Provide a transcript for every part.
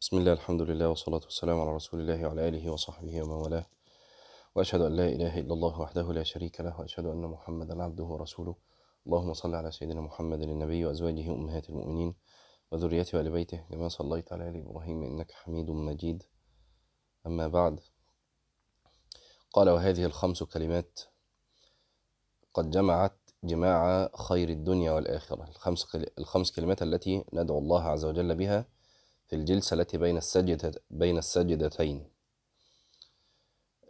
بسم الله الحمد لله والصلاة والسلام على رسول الله وعلى آله وصحبه ومن والاه. وأشهد أن لا إله إلا الله وحده لا شريك له وأشهد أن محمدا عبده ورسوله. اللهم صل على سيدنا محمد النبي وأزواجه أمهات المؤمنين وذريته وآل بيته كما صليت على آل إبراهيم إنك حميد مجيد. أما بعد قال وهذه الخمس كلمات قد جمعت جماع خير الدنيا والآخرة. الخمس, الخمس كلمات التي ندعو الله عز وجل بها في الجلسة التي بين السجدة بين السجدتين.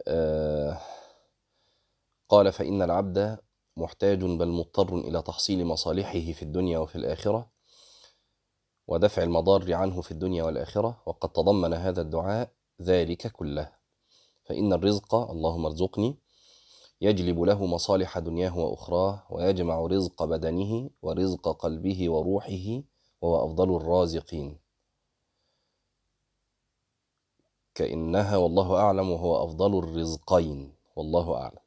آه قال فإن العبد محتاج بل مضطر إلى تحصيل مصالحه في الدنيا وفي الآخرة ودفع المضار عنه في الدنيا والآخرة وقد تضمن هذا الدعاء ذلك كله. فإن الرزق اللهم ارزقني يجلب له مصالح دنياه وأخراه ويجمع رزق بدنه ورزق قلبه وروحه وهو أفضل الرازقين. كأنها والله أعلم وهو أفضل الرزقين والله أعلم.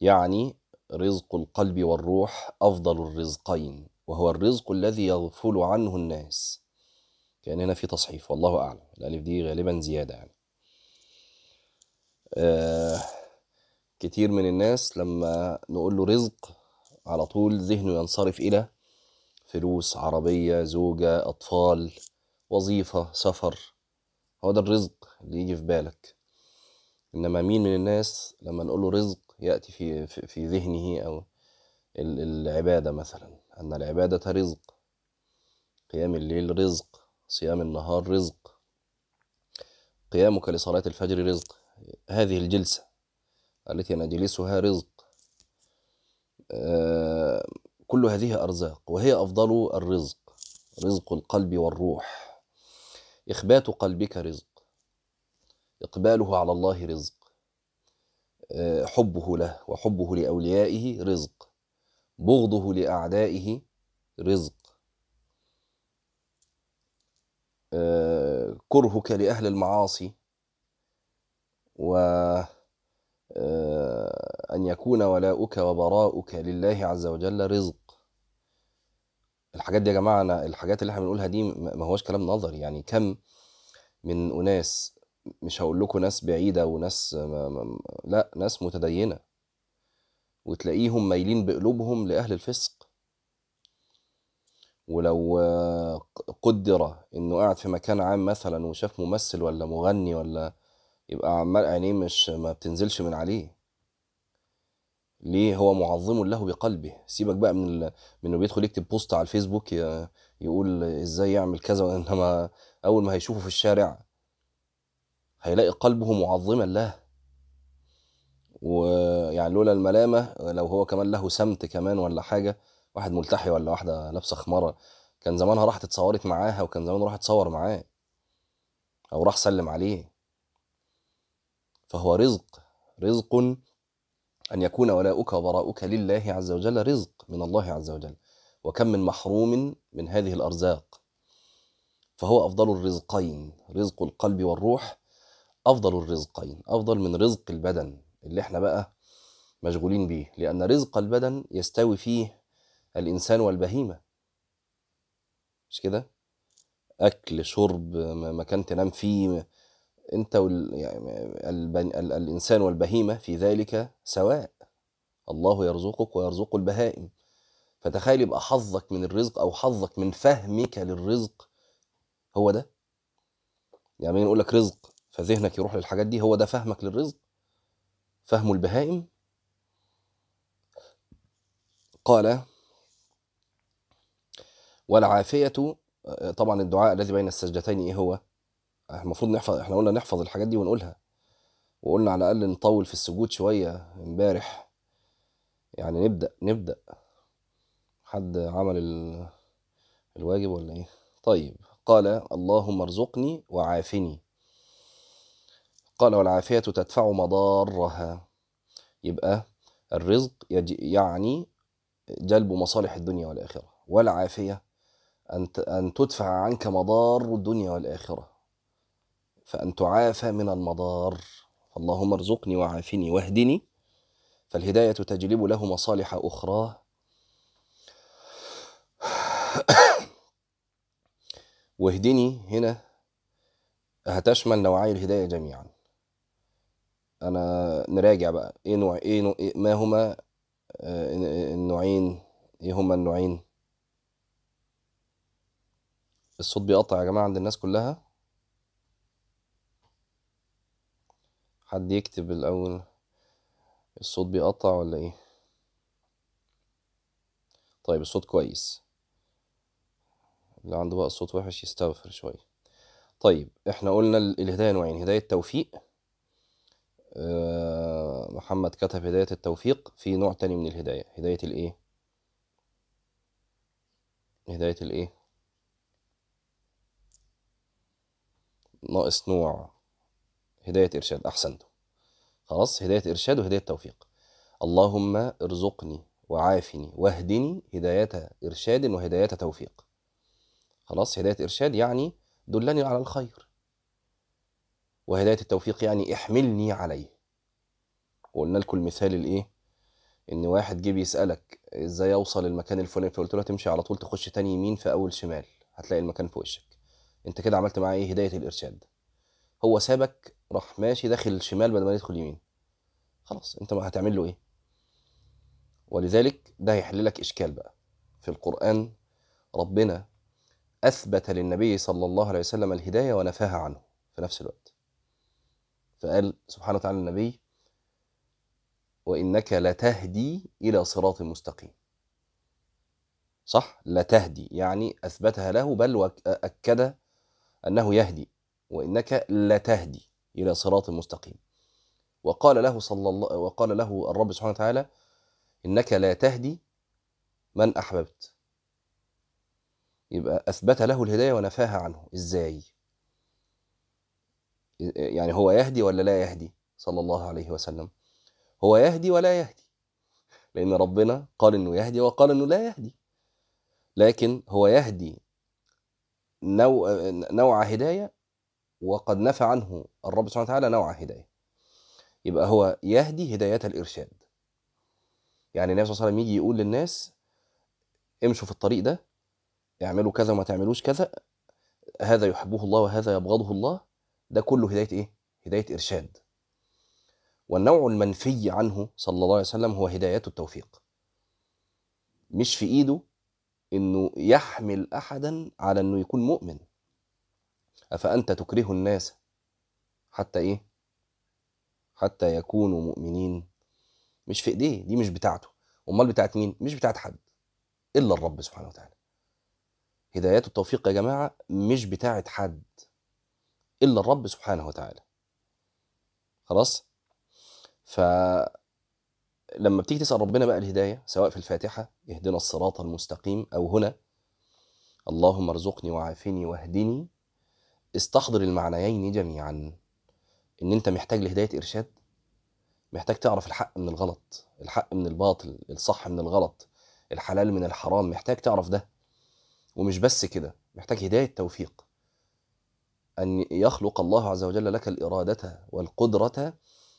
ويعني رزق القلب والروح أفضل الرزقين وهو الرزق الذي يغفل عنه الناس. كأن هنا في تصحيف والله أعلم. الألف دي غالبا زيادة يعني. آه كتير من الناس لما نقول له رزق على طول ذهنه ينصرف إلى فلوس عربية زوجة أطفال وظيفة سفر. هو ده الرزق اللي يجي في بالك. إنما مين من الناس لما نقول له رزق يأتي في, في, ذهنه أو العبادة مثلا؟ أن العبادة رزق. قيام الليل رزق صيام النهار رزق. قيامك لصلاة الفجر رزق. هذه الجلسة التي نجلسها رزق. آه كل هذه أرزاق وهي أفضل الرزق رزق القلب والروح. إخبات قلبك رزق. إقباله على الله رزق. حبه له وحبه لأوليائه رزق. بغضه لأعدائه رزق. كرهك لأهل المعاصي و أن يكون ولاؤك وبراؤك لله عز وجل رزق. الحاجات دي يا جماعة أنا الحاجات اللي إحنا بنقولها دي ما هوش كلام نظري. يعني كم من أناس مش هقول لكم ناس بعيدة وناس ما ما لأ ناس متدينة. وتلاقيهم مايلين بقلوبهم لأهل الفسق. ولو قدر إنه قاعد في مكان عام مثلا وشاف ممثل ولا مغني ولا يبقى عمال عينيه مش ما بتنزلش من عليه. ليه هو معظم له بقلبه سيبك بقى من. من انه بيدخل يكتب بوست على الفيسبوك. يقول إزاي يعمل كذا انما أول ما هيشوفه في الشارع هيلاقي قلبه معظما له ويعني لولا الملامة لو هو كمان له سمت كمان ولا حاجة واحد ملتحي ولا واحدة لابسة خمارة كان زمانها راحت اتصورت معاها وكان زمان راح اتصور معاه أو راح سلم عليه فهو رزق رزق أن يكون ولاؤك وبراؤك لله عز وجل رزق من الله عز وجل. وكم من محروم من هذه الأرزاق. فهو أفضل الرزقين. رزق القلب والروح أفضل الرزقين. أفضل من رزق البدن اللي إحنا بقى مشغولين بيه. لأن رزق البدن يستوي فيه الإنسان والبهيمة. مش كده؟ أكل شرب مكان تنام فيه أنت وال... يعني البن... ال... الإنسان والبهيمة في ذلك سواء. الله يرزقك ويرزق البهائم. فتخيل يبقى حظك من الرزق أو حظك من فهمك للرزق هو ده. يعني نقول لك رزق؟ فذهنك يروح للحاجات دي هو ده فهمك للرزق؟ فهم البهائم؟ قال والعافية طبعا الدعاء الذي بين السجدتين إيه هو؟ المفروض نحفظ إحنا قلنا نحفظ الحاجات دي ونقولها. وقلنا على الأقل نطول في السجود شوية امبارح. يعني نبدا نبدأ. حد عمل ال... الواجب ولا إيه؟ طيب. قال اللهم ارزقني وعافني. قال والعافية تدفع مضارها. يبقى الرزق. يعني جلب مصالح الدنيا والآخرة. والعافية أن أن تدفع عنك مضار الدنيا والآخرة. فأن تعافى من المضار. فاللهم ارزقني وعافني واهدني. فالهداية تجلب له مصالح أخرى. واهدني هنا. هتشمل نوعي الهداية جميعا. أنا نراجع بقى. إيه نوع إيه, نوع إيه ما هما آه، النوعين؟ إيه هما النوعين؟ الصوت بيقطع يا جماعة عند الناس كلها. حد يكتب الأول الصوت بيقطع ولا إيه؟ طيب الصوت كويس. اللي عنده بقى الصوت وحش يستغفر شوية. طيب إحنا قلنا الهداية نوعين هداية توفيق آه، محمد كتب هداية التوفيق في نوع تاني من الهداية. هداية الإيه؟ هداية الإيه؟ ناقص نوع. هداية إرشاد أحسنتم. خلاص هداية إرشاد وهداية توفيق. اللهم ارزقني وعافني واهدني هداية إرشاد وهداية توفيق. خلاص هداية إرشاد يعني دلني على الخير. وهداية التوفيق يعني احملني عليه. وقلنا لكم المثال الإيه؟ إن واحد جه بيسألك إزاي اوصل المكان الفلاني فقلت له تمشي على طول تخش تاني يمين في أول شمال هتلاقي المكان في وشك. أنت كده عملت معاه إيه؟ هداية الإرشاد. هو سابك راح ماشي داخل شمال بدل ما يدخل يمين. خلاص انت ما هتعمل له إيه؟ ولذلك ده هيحل لك إشكال بقى. في القرآن ربنا أثبت للنبي صلى الله عليه وسلم الهداية ونفاها عنه في نفس الوقت. فقال سبحانه وتعالى النبي وإنك لتهدي إلى صراط مستقيم. صح؟ لتهدي يعني أثبتها له بل وأكد أنه يهدي. وإنك لتهدي. إلى صراط مستقيم. وقال له صلى الله وقال له الرب سبحانه وتعالى إنك لا تهدي من أحببت. يبقى أثبت له الهداية ونفاها عنه. إزاي؟ يعني هو يهدي ولا لا يهدي؟ صلى الله عليه وسلم. هو يهدي ولا يهدي. لأن ربنا قال إنه يهدي وقال إنه لا يهدي. لكن هو يهدي نوع, نوع هداية وقد نفى عنه الرب سبحانه وتعالى نوع هداية. يبقى هو يهدي هداية الإرشاد. يعني النبي صلى الله عليه وسلم يجي يقول للناس امشوا في الطريق ده اعملوا كذا وما تعملوش كذا هذا يحبه الله وهذا يبغضه الله. ده كله هداية إيه؟ هداية إرشاد. والنوع المنفي عنه صلى الله عليه وسلم هو هداية التوفيق. مش في إيده إنه يحمل أحدا على إنه يكون مؤمن. أفأنت تكره الناس حتى إيه؟ حتى يكونوا مؤمنين. مش في إيديه دي مش بتاعته. أمال بتاعت مين؟ مش بتاعت حد. إلا الرب سبحانه وتعالى. هدايات التوفيق يا جماعة مش بتاعت حد. إلا الرب سبحانه وتعالى. خلاص؟ فلما بتيجي تسأل ربنا بقى الهداية سواء في الفاتحة اهدنا الصراط المستقيم أو هنا اللهم ارزقني وعافني واهدني استحضر المعنيين جميعا إن أنت محتاج لهداية إرشاد محتاج تعرف الحق من الغلط الحق من الباطل الصح من الغلط الحلال من الحرام محتاج تعرف ده. ومش بس كده محتاج هداية توفيق. أن يخلق الله عز وجل لك الإرادة والقدرة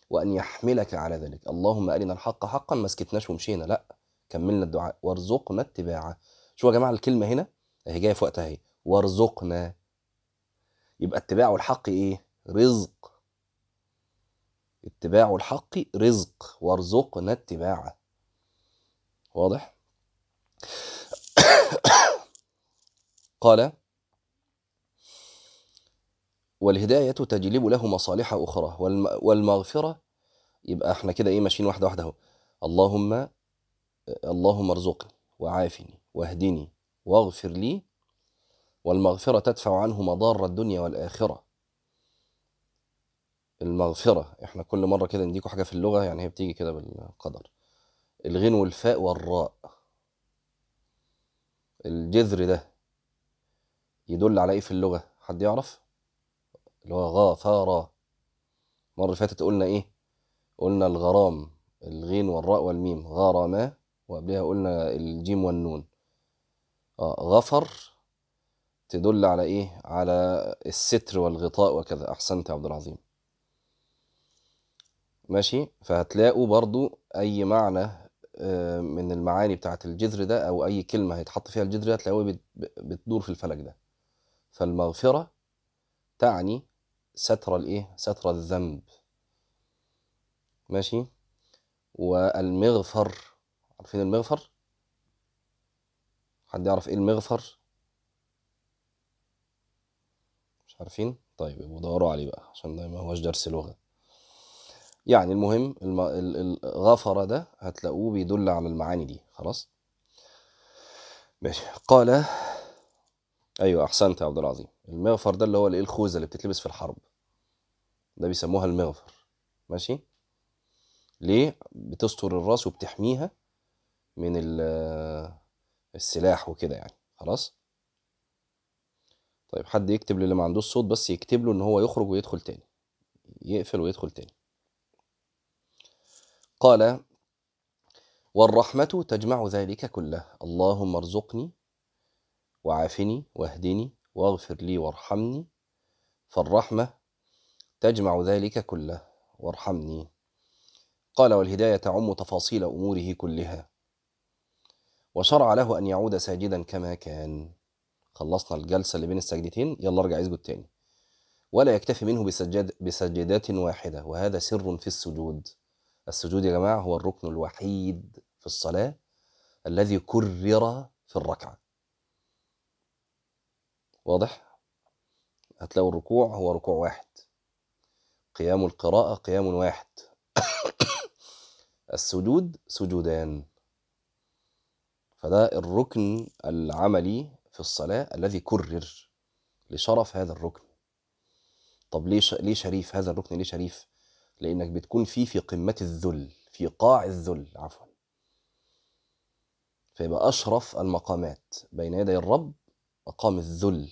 وأن يحملك على ذلك. اللهم أرنا الحق حقا ما سكتناش ومشينا. لا كملنا الدعاء. وارزقنا اتباعه. شو يا جماعة الكلمة هنا هي جاية في وقتها أهي. وارزقنا يبقى اتباع الحق إيه؟ رزق. اتباع الحق رزق. وارزقنا اتباعه. واضح؟ قال والهداية تجلب له مصالح أخرى والمغفرة يبقى إحنا كده إيه ماشيين واحدة واحدة أهو. اللهم اللهم ارزقني وعافني واهدني واغفر لي والمغفرة تدفع عنه مضار الدنيا والآخرة. المغفرة إحنا كل مرة كده نديكوا حاجة في اللغة يعني هي بتيجي كده بالقدر. الغين والفاء والراء. الجذر ده يدل على إيه في اللغة؟ حد يعرف؟ اللي هو غافارا المرة اللي فاتت قلنا إيه؟ قلنا الغرام الغين والراء والميم. غرما وقبلها قلنا الجيم والنون. آه غفر تدل على إيه؟ على الستر والغطاء وكذا. أحسنت يا عبد العظيم. ماشي؟ فهتلاقوا برضو أي معنى آه، من المعاني بتاعت الجذر ده أو أي كلمة هيتحط فيها الجذر ده هتلاقوه بتدور في الفلك ده. فالمغفرة تعني ستر الإيه؟ ستر الذنب. ماشي؟ والمغفر عارفين المغفر؟ حد يعرف إيه المغفر مش عارفين؟ طيب يبقوا دوروا عليه بقى عشان ده ما هوش درس لغة. يعني المهم الم... ال- ال- غفر ده هتلاقوه بيدل على المعاني دي. خلاص؟ ماشي. قال أيوه أحسنت يا عبد العظيم. المغفر ده اللي هو الايه الخوذة اللي بتتلبس في الحرب. ده بيسموها المغفر. ماشي؟ ليه؟ بتستر الرأس وبتحميها من ال- السلاح وكده يعني. خلاص؟ طيب حد يكتب للي ما عندوش صوت بس يكتب له إن هو يخرج ويدخل تاني. يقفل ويدخل تاني. قال والرحمة تجمع ذلك كله. اللهم ارزقني وعافني واهدني واغفر لي وارحمني. فالرحمة تجمع ذلك كله. وارحمني. قال والهداية تعم تفاصيل أموره كلها. وشرع له أن يعود ساجدا كما كان. خلصنا الجلسة اللي بين السجدتين يلا ارجع اسجد تاني ولا يكتفي منه بسجاد بسجدات واحدة وهذا سر في السجود. السجود يا جماعة هو الركن الوحيد في الصلاة الذي كرر في الركعة. واضح؟ هتلاقوا الركوع هو ركوع واحد. قيام القراءة قيام واحد. السجود سجودان. فده الركن العملي في الصلاة الذي كرر لشرف هذا الركن. طب ليه. ليه شريف هذا الركن؟ ليه شريف؟ لأنك بتكون فيه في قمة الذل في قاع الذل عفوا. فيبقى أشرف المقامات بين يدي الرب مقام الذل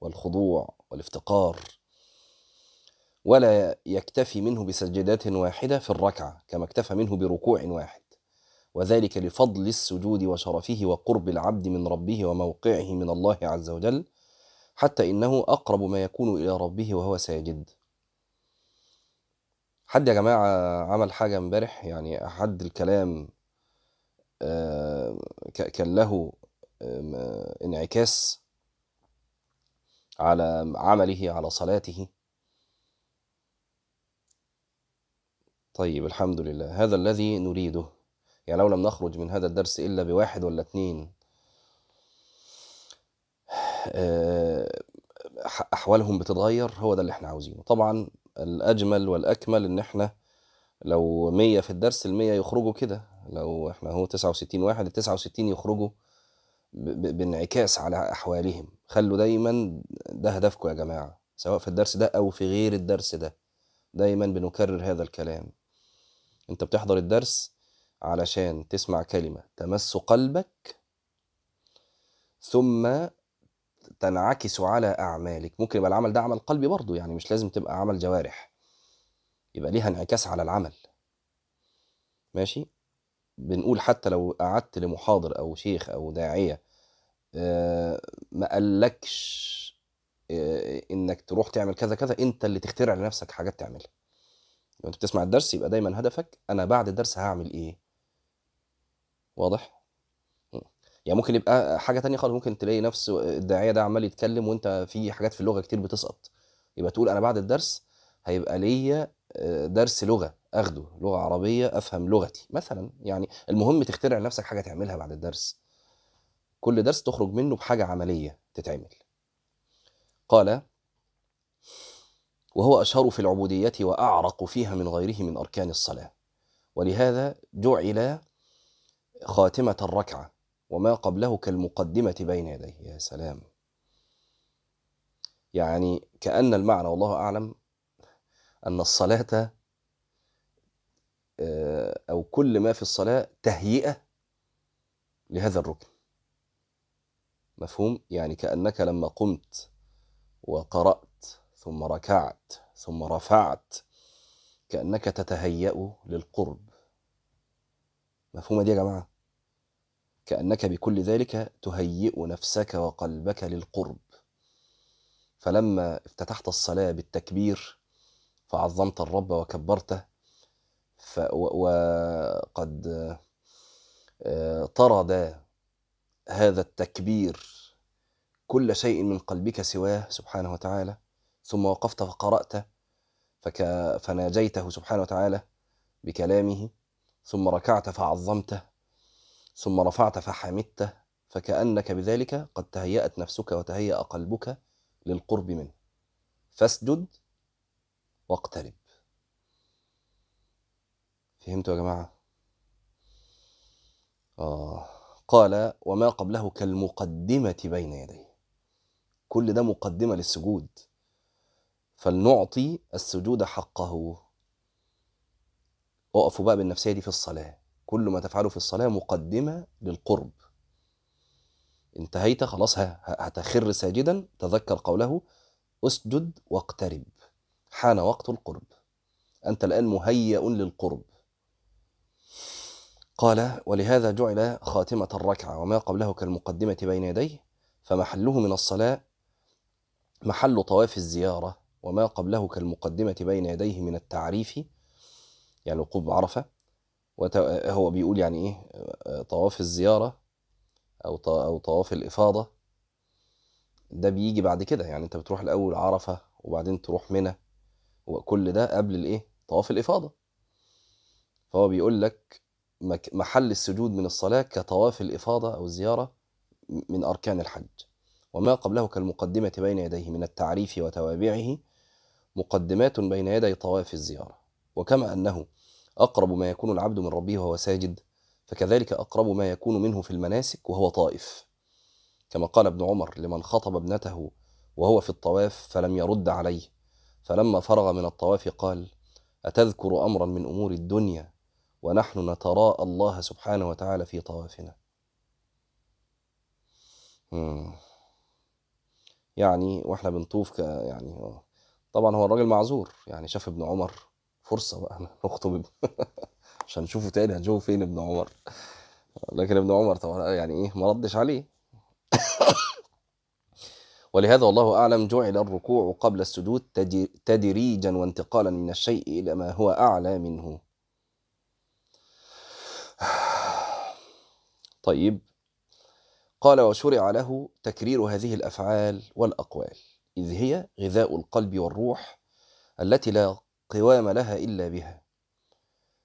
والخضوع والافتقار. ولا يكتفي منه بسجدات واحدة في الركعة كما اكتفى منه بركوع واحد. وذلك لفضل السجود وشرفه وقرب العبد من ربه وموقعه من الله عز وجل حتى إنه أقرب ما يكون إلى ربه وهو ساجد. حد يا جماعة عمل حاجة امبارح؟ يعني حد الكلام آه، كان له آه، انعكاس على عمله على صلاته. طيب الحمد لله. هذا الذي نريده. يعني لو لم نخرج من هذا الدرس إلا بواحد ولا اتنين آه، أحوالهم بتتغير هو ده اللي إحنا عاوزينه. طبعا الأجمل والأكمل إن إحنا لو مية في الدرس المية يخرجوا كده. لو إحنا هو تسعة وستين واحد التسعة وستين يخرجوا بانعكاس على أحوالهم. خلوا دايما ده هدفكم يا جماعة سواء في الدرس ده أو في غير الدرس ده. دايما بنكرر هذا الكلام. أنت بتحضر الدرس علشان تسمع كلمة تمس قلبك ثم تنعكس على أعمالك. ممكن يبقى العمل ده عمل قلبي برضو يعني مش لازم تبقى عمل جوارح. يبقى ليها انعكاس على العمل. ماشي؟ بنقول حتى لو قعدت لمحاضر أو شيخ أو داعية آه، ما قالكش آه، إنك تروح تعمل كذا كذا أنت اللي تخترع لنفسك حاجات تعملها. لو أنت بتسمع الدرس يبقى دايما هدفك أنا بعد الدرس هعمل إيه؟ واضح؟ يعني ممكن يبقى حاجة تانية خالص ممكن تلاقي نفس الداعية ده عمال يتكلم وأنت في حاجات في اللغة كتير بتسقط. يبقى تقول أنا بعد الدرس هيبقى ليا آه، درس لغة أخده لغة عربية أفهم لغتي مثلا. يعني المهم تخترع لنفسك حاجة تعملها بعد الدرس. كل درس تخرج منه بحاجة عملية تتعمل. قال وهو أشهر في العبودية وأعرق فيها من غيره من أركان الصلاة. ولهذا جعل خاتمة الركعة وما قبله كالمقدمة بين يديه. يا سلام. يعني كأن المعنى والله أعلم أن الصلاة آه، أو كل ما في الصلاة تهيئة لهذا الركن. مفهوم؟ يعني كأنك لما قمت وقرأت ثم ركعت ثم رفعت كأنك تتهيأ للقرب. مفهومة دي يا جماعة؟ كأنك بكل ذلك تهيئ نفسك وقلبك للقرب. فلما افتتحت الصلاة بالتكبير فعظمت الرب وكبرته ف وقد آه، طرد هذا التكبير كل شيء من قلبك سواه سبحانه وتعالى ثم وقفت فقرأت فك... فناجيته سبحانه وتعالى بكلامه ثم ركعت فعظمته. ثم رفعت فحمدته فكأنك بذلك قد تهيأت نفسك وتهيأ قلبك للقرب منه. فاسجد واقترب. فهمتوا يا جماعة؟ آه. قال وما قبله كالمقدمة بين يديه. كل ده مقدمة للسجود. فلنعطي السجود حقه. اقفوا بقى بالنفسية دي في الصلاة. كل ما تفعله في الصلاة مقدمة للقرب. انتهيت خلاص هتخر ساجدا تذكر قوله أسجد واقترب. حان وقت القرب. أنت الآن مهيأ للقرب. قال ولهذا جعل خاتمة الركعة وما قبله كالمقدمة بين يديه فمحله من الصلاة محل طواف الزيارة وما قبله كالمقدمة بين يديه من التعريف. يعني وقوف بعرفة هو بيقول يعني إيه؟ طواف الزيارة أو أو طواف الإفاضة. ده بيجي بعد كده يعني أنت بتروح الأول عرفة وبعدين تروح منى وكل ده قبل الإيه؟ طواف الإفاضة. فهو بيقول لك محل السجود من الصلاة كطواف الإفاضة أو الزيارة من أركان الحج. وما قبله كالمقدمة بين يديه من التعريف وتوابعه مقدمات بين يدي طواف الزيارة. وكما أنه أقرب ما يكون العبد من ربه وهو ساجد فكذلك أقرب ما يكون منه في المناسك وهو طائف. كما قال ابن عمر لمن خطب ابنته وهو في الطواف فلم يرد عليه. فلما فرغ من الطواف قال أتذكر أمرا من أمور الدنيا ونحن نتراءى الله سبحانه وتعالى في طوافنا. يعني وإحنا بنطوف يعني طبعا هو الراجل معذور يعني شاف ابن عمر فرصة بقى نخطب عشان نشوفه تاني هنشوفه فين ابن عمر؟ لكن ابن عمر طبعا يعني إيه ما ردش عليه. ولهذا والله أعلم جعل الركوع قبل السجود تدريجا وانتقالا من الشيء إلى ما هو أعلى منه. طيب. قال وشرع له تكرير هذه الأفعال والأقوال إذ هي غذاء القلب والروح التي لا قوام لها إلا بها.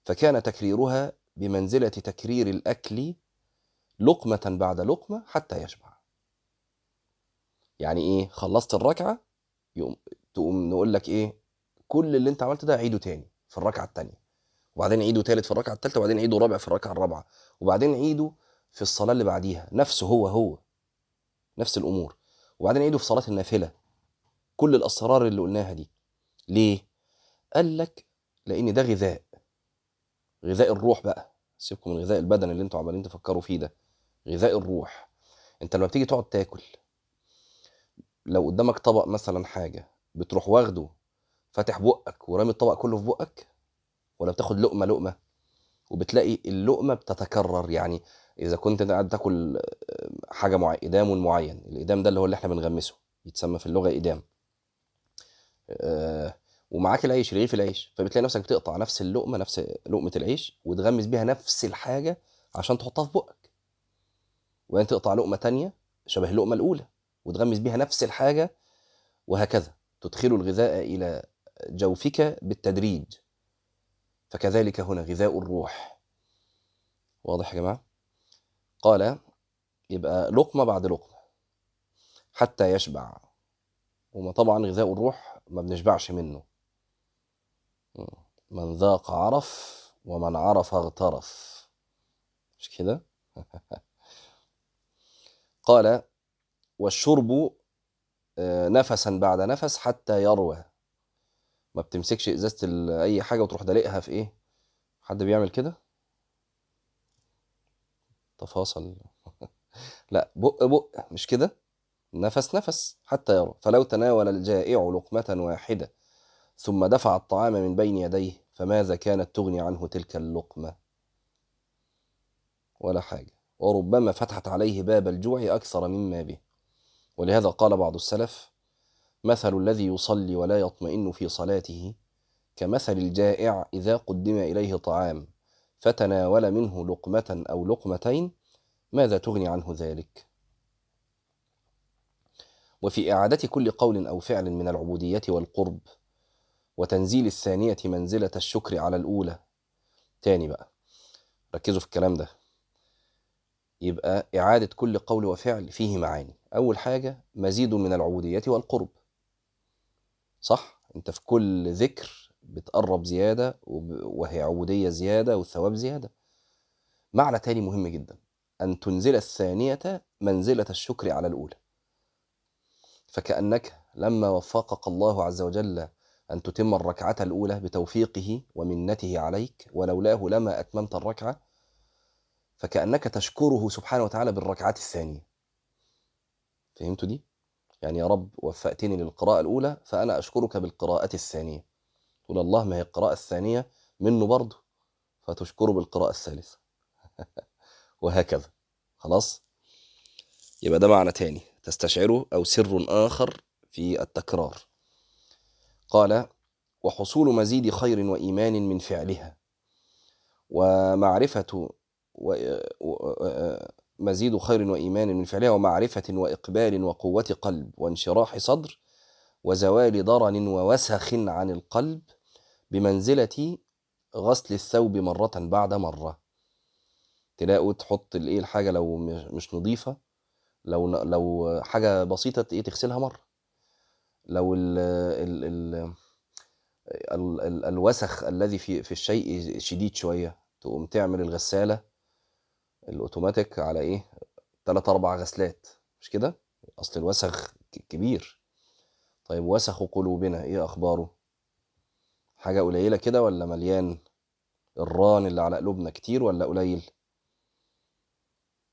فكان تكريرها بمنزلة تكرير الأكل لقمة بعد لقمة حتى يشبع. يعني إيه؟ خلصت الركعة يقوم تقوم نقول لك إيه؟ كل اللي أنت عملته ده عيده تاني في الركعة الثانية وبعدين عيده ثالث في الركعة الثالثه وبعدين عيده رابع في الركعة الرابعة. وبعدين عيده في الصلاة اللي بعديها. نفسه هو هو. نفس الأمور. وبعدين عيده في صلاة النافلة. كل الأسرار اللي قلناها دي. ليه؟ قال لك لإن ده غذاء. غذاء الروح بقى. سيبكم من غذاء البدن اللي أنتوا عمالين تفكروا فيه ده. غذاء الروح. انت لما بتيجي تقعد تاكل لو قدامك طبق مثلا حاجة بتروح واخده فاتح بقك ورامي الطبق كله في بقك؟ ولا بتاخد لقمة لقمة؟ وبتلاقي اللقمة بتتكرر. يعني إذا كنت قاعد تاكل حاجة معينه إدام معين. الإدام ده اللي هو اللي إحنا بنغمسه. يتسمى في اللغة إدام. أه ومعاك العيش رغيف العيش. فبتلاقي نفسك بتقطع نفس اللقمة نفس لقمة العيش وتغمس بيها نفس الحاجة عشان تحطها في بقك. وبعدين تقطع لقمة تانية شبه اللقمة الأولى وتغمس بيها نفس الحاجة وهكذا. تدخل الغذاء إلى جوفك بالتدريج. فكذلك هنا غذاء الروح. واضح يا جماعة؟ قال يبقى لقمة بعد لقمة حتى يشبع. وما طبعا غذاء الروح ما بنشبعش منه. من ذاق عرف ومن عرف اغترف. مش كده؟ قال والشرب نفسا بعد نفس حتى يروى. ما بتمسكش إزازة أي حاجة وتروح دلقها في إيه؟ حد بيعمل كده؟ تفاصل لا بق بق مش كده؟ نفس نفس حتى يرى فلو تناول الجائع لقمة واحدة. ثم دفع الطعام من بين يديه فماذا كانت تغني عنه تلك اللقمة؟ ولا حاجة. وربما فتحت عليه باب الجوع أكثر مما به. ولهذا قال بعض السلف مثل الذي يصلي ولا يطمئن في صلاته كمثل الجائع إذا قدم إليه طعام فتناول منه لقمة أو لقمتين ماذا تغني عنه ذلك؟ وفي إعادة كل قول أو فعل من العبودية والقرب وتنزيل الثانية منزلة الشكر على الأولى. تاني بقى ركزوا في الكلام ده. يبقى إعادة كل قول وفعل فيه معاني. أول حاجة مزيد من العبودية والقرب. صح؟ أنت في كل ذكر بتقرب زيادة وهي عبودية زيادة والثواب زيادة. معنى تاني مهم جدا أن تنزل الثانية منزلة الشكر على الأولى. فكأنك لما وفقك الله عز وجل أن تتم الركعة الأولى بتوفيقه ومنته عليك ولولاه لما أتممت الركعة فكأنك تشكره سبحانه وتعالى بالركعة الثانية. فهمتوا دي؟ يعني يا رب وفقتني للقراءة الأولى فأنا أشكرك بالقراءة الثانية. تقول الله ما هي القراءة الثانية؟ منه برضه. فتشكره بالقراءة الثالثة. وهكذا. خلاص؟ يبقى ده معنى تاني. تستشعره أو سر آخر في التكرار. قال وحصول مزيد خير وإيمان من فعلها. ومعرفة و... مزيد خير وإيمان من فعلها ومعرفة وإقبال وقوة قلب وانشراح صدر وزوال ضرن ووسخ عن القلب بمنزلة غسل الثوب مرة بعد مرة. تلاقوا تحط الايه الحاجة لو مش مش نظيفة لو لو حاجة بسيطة إيه تغسلها مرة. لو ال ال ال ال ال الوسخ الذي في في الشيء شديد شوية تقوم تعمل الغسالة الأوتوماتيك على إيه؟ تلات أربع غسلات مش كده؟ أصل الوسخ كبير. طيب وسخ قلوبنا إيه أخباره؟ حاجة قليلة كده ولا مليان؟ الران اللي على قلوبنا كتير ولا قليل؟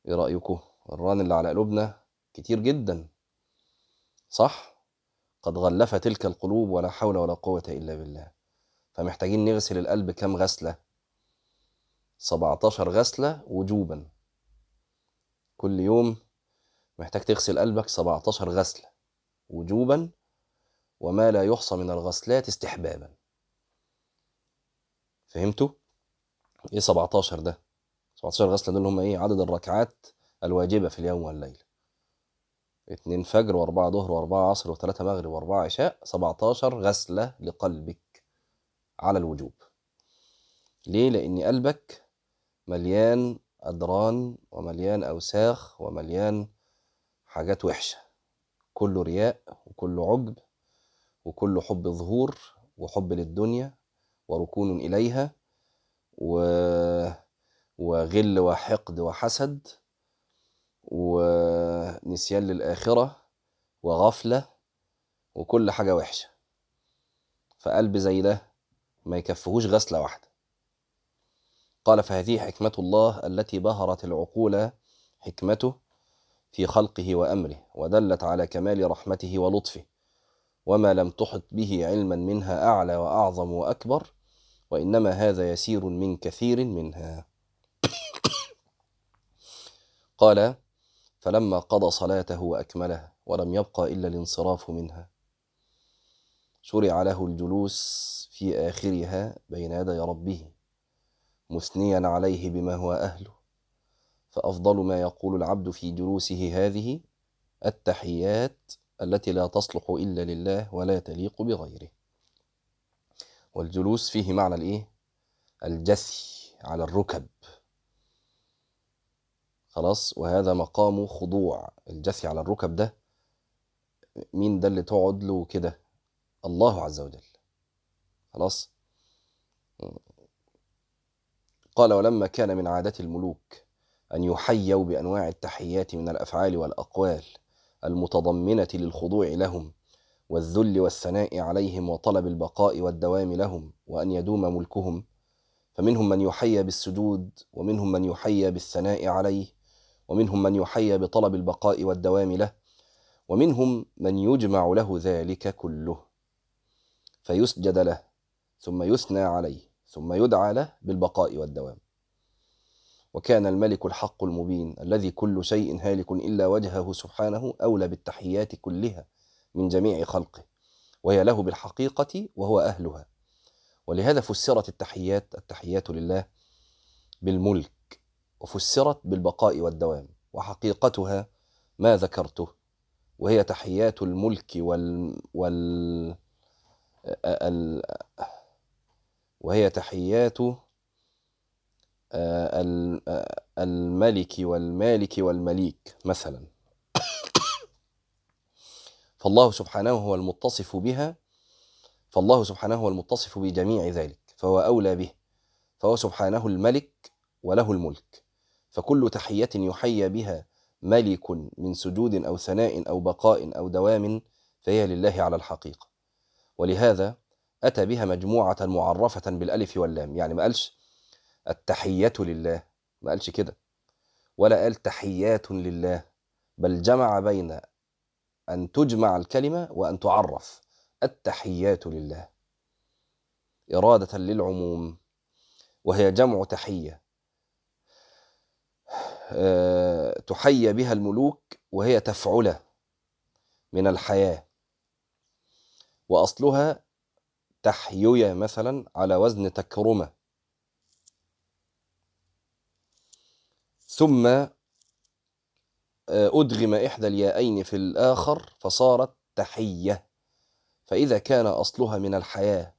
إيه رأيكم الران اللي على قلوبنا كتير جدا. صح؟ قد غلف تلك القلوب ولا حول ولا قوة إلا بالله. فمحتاجين نغسل القلب كم غسلة؟ 17 غسلة وجوبا. كل يوم محتاج تغسل قلبك 17 غسلة وجوبا وما لا يحصى من الغسلات استحبابا. فهمتوا؟ إيه 17 ده؟ 17 غسلة دول هم إيه؟ عدد الركعات الواجبة في اليوم والليلة اتنين فجر واربعة ظهر واربعة عصر وثلاثة مغرب واربعة عشاء 17 غسلة لقلبك على الوجوب ليه؟ لأن قلبك مليان أدران ومليان أوساخ ومليان حاجات وحشة كله رياء وكله عجب وكله حب ظهور وحب للدنيا وركون إليها و... وغل وحقد وحسد ونسيان للآخرة وغفلة وكل حاجة وحشة. فقلب زي ده ما يكفهوش غسلة واحدة. قال فهذه حكمة الله التي بهرت العقول حكمته في خلقه وأمره ودلت على كمال رحمته ولطفه وما لم تحط به علما منها أعلى وأعظم وأكبر وإنما هذا يسير من كثير منها. قال فلما قضى صلاته وأكملها ولم يبقى إلا الانصراف منها. شرع له الجلوس في آخرها بين يدي ربه مثنيا عليه بما هو أهله. فأفضل ما يقول العبد في جلوسه هذه التحيات التي لا تصلح إلا لله ولا تليق بغيره. والجلوس فيه معنى الإيه؟ الجثي على الركب. خلاص وهذا مقام خضوع. الجثي على الركب ده مين ده اللي تقعد له كده؟ الله عز وجل. خلاص؟ قال ولما كان من عادة الملوك أن يحيوا بأنواع التحيات من الأفعال والأقوال المتضمنة للخضوع لهم والذل والثناء عليهم وطلب البقاء والدوام لهم وأن يدوم ملكهم فمنهم من يحيى بالسجود ومنهم من يحيى بالثناء عليه ومنهم من يحيى بطلب البقاء والدوام له ومنهم من يجمع له ذلك كله. فيسجد له ثم يثنى عليه ثم يدعى له بالبقاء والدوام. وكان الملك الحق المبين الذي كل شيء هالك إلا وجهه سبحانه أولى بالتحيات كلها من جميع خلقه وهي له بالحقيقة وهو أهلها. ولهذا فسرت التحيات التحيات لله بالملك. وفسرت بالبقاء والدوام وحقيقتها ما ذكرته وهي تحيات الملك وال, وال... ال... وهي تحيات الملك والمالك والمليك مثلا. فالله سبحانه هو المتصف بها فالله سبحانه هو المتصف بجميع ذلك فهو أولى به فهو سبحانه الملك وله الملك. فكل تحية يحيى بها ملك من سجود أو ثناء أو بقاء أو دوام فهي لله على الحقيقة. ولهذا أتى بها مجموعة معرفة بالألف واللام. يعني ما قالش التحية لله ما قالش كده. ولا قال تحيات لله بل جمع بين أن تجمع الكلمة وأن تعرف التحيات لله. إرادة للعموم وهي جمع تحية. تحيى بها الملوك وهي تفعلة من الحياة. وأصلها تحيية مثلا على وزن تكرمة. ثم أدغم إحدى الياءين في الآخر فصارت تحية. فإذا كان أصلها من الحياة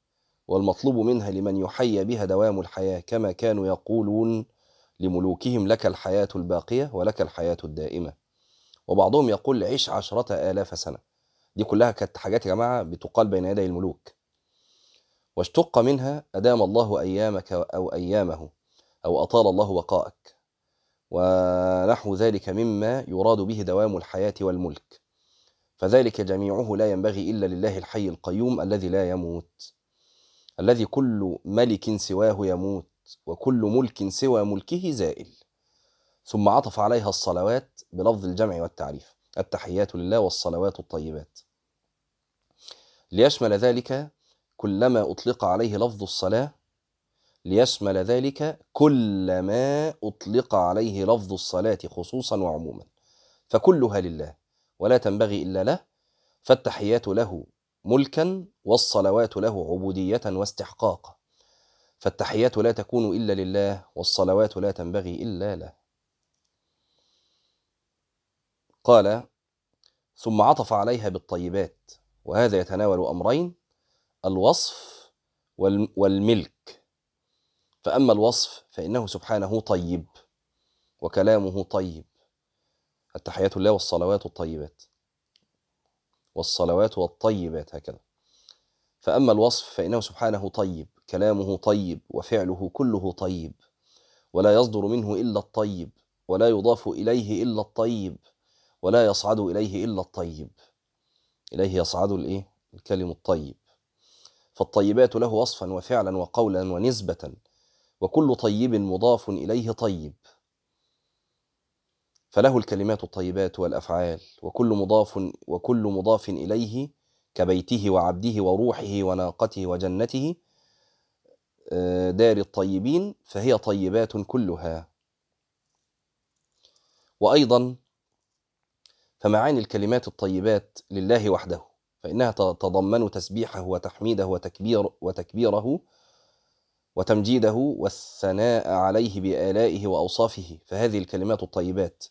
والمطلوب منها لمن يحيى بها دوام الحياة كما كانوا يقولون لملوكهم لك الحياة الباقية ولك الحياة الدائمة. وبعضهم يقول عيش عشرة آلاف سنة. دي كلها كانت حاجات يا جماعة بتقال بين يدي الملوك. واشتق منها أدام الله أيامك أو أيامه أو أطال الله بقاءك ونحو ذلك مما يراد به دوام الحياة والملك. فذلك جميعه لا ينبغي إلا لله الحي القيوم الذي لا يموت. الذي كل ملك سواه يموت. وكل ملك سوى ملكه زائل. ثم عطف عليها الصلوات بلفظ الجمع والتعريف. التحيات لله والصلوات الطيبات. ليشمل ذلك كلما أطلق عليه لفظ الصلاة ليشمل ذلك كل ما أطلق عليه لفظ الصلاة خصوصا وعموما. فكلها لله ولا تنبغي إلا له فالتحيات له ملكا والصلوات له عبودية واستحقاقا. فالتحيات لا تكون إلا لله والصلوات لا تنبغي إلا له. قال ثم عطف عليها بالطيبات وهذا يتناول أمرين الوصف والملك. فأما الوصف فإنه سبحانه طيب وكلامه طيب. التحيات الله والصلوات الطيبات. والصلوات والطيبات هكذا. فأما الوصف فإنه سبحانه طيب كلامه طيب وفعله كله طيب. ولا يصدر منه إلا الطيب ولا يضاف إليه إلا الطيب ولا يصعد إليه إلا الطيب. إليه يصعد الإيه؟ الكلم الطيب. فالطيبات له وصفا وفعلا وقولا ونسبة وكل طيب مضاف إليه طيب. فله الكلمات الطيبات والأفعال وكل مضاف وكل مضاف إليه كبيته وعبده وروحه وناقته وجنته دار الطيبين فهي طيبات كلها. وأيضا فمعاني الكلمات الطيبات لله وحده فإنها تتضمن تسبيحه وتحميده وتكبير وتكبيره وتمجيده والثناء عليه بآلائه وأوصافه فهذه الكلمات الطيبات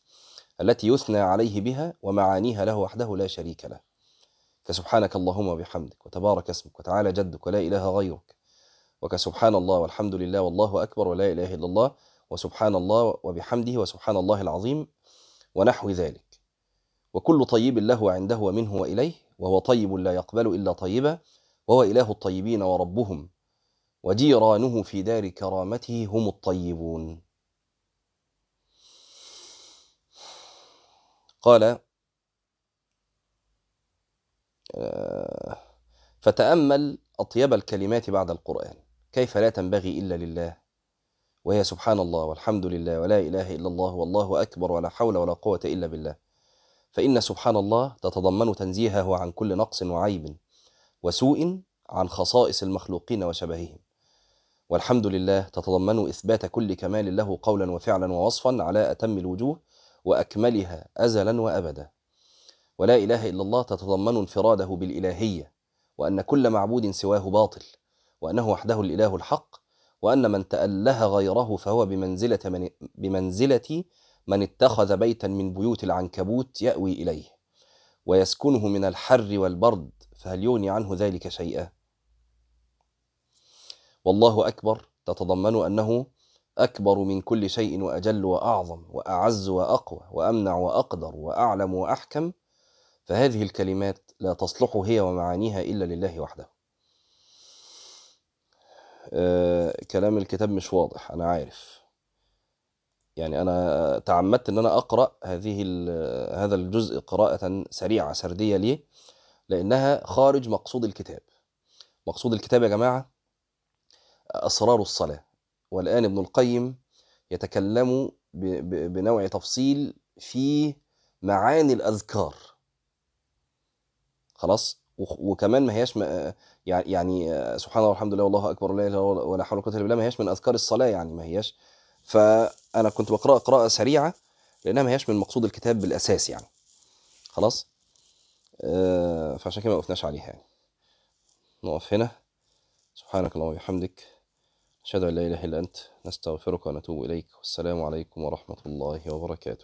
التي يثنى عليه بها ومعانيها له وحده لا شريك له. فسبحانك اللهم وبحمدك وتبارك اسمك وتعالى جدك ولا إله غيرك. وكسبحان الله والحمد لله والله أكبر ولا إله إلا الله وسبحان الله وبحمده وسبحان الله العظيم ونحو ذلك. وكل طيب له عنده ومنه وإليه وهو طيب لا يقبل إلا طيبا وهو إله الطيبين وربهم وجيرانه في دار كرامته هم الطيبون. قال فتأمل أطيب الكلمات بعد القرآن. كيف لا تنبغي إلا لله؟ وهي سبحان الله والحمد لله ولا إله إلا الله والله أكبر ولا حول ولا قوة إلا بالله. فإن سبحان الله تتضمن تنزيهه عن كل نقص وعيب وسوء عن خصائص المخلوقين وشبههم. والحمد لله تتضمن إثبات كل كمال له قولا وفعلا ووصفا على أتم الوجوه وأكملها أزلا وأبدا. ولا إله إلا الله تتضمن انفراده بالإلهية وأن كل معبود سواه باطل. وأنه وحده الإله الحق وأن من تأله غيره فهو بمنزلة من, بمنزلة من اتخذ بيتا من بيوت العنكبوت يأوي إليه ويسكنه من الحر والبرد فهل يغني عنه ذلك شيئا؟ والله أكبر تتضمن أنه أكبر من كل شيء وأجل وأعظم وأعز وأقوى وأمنع وأقدر وأعلم وأحكم فهذه الكلمات لا تصلح هي ومعانيها إلا لله وحده. كلام الكتاب مش واضح أنا عارف. يعني أنا تعمدت أن أنا أقرأ هذه هذا الجزء قراءة سريعة سردية ليه؟ لأنها خارج مقصود الكتاب. مقصود الكتاب يا جماعة أسرار الصلاة. والآن ابن القيم يتكلم بنوع تفصيل في معاني الأذكار. خلاص؟ وكمان ما هياش يعني سبحان الله والحمد لله والله أكبر لا اله ولا حول ولا قوة إلا بالله ما هياش من أذكار الصلاة يعني ما هياش. فأنا كنت بقرأ قراءة سريعة لأنها ما هياش من مقصود الكتاب بالأساس يعني. خلاص؟ آه فعشان كده ما وقفناش عليها يعني. نقف هنا. سبحانك اللهم وبحمدك. أشهد أن لا إله إلا أنت. نستغفرك ونتوب إليك. والسلام عليكم ورحمة الله وبركاته.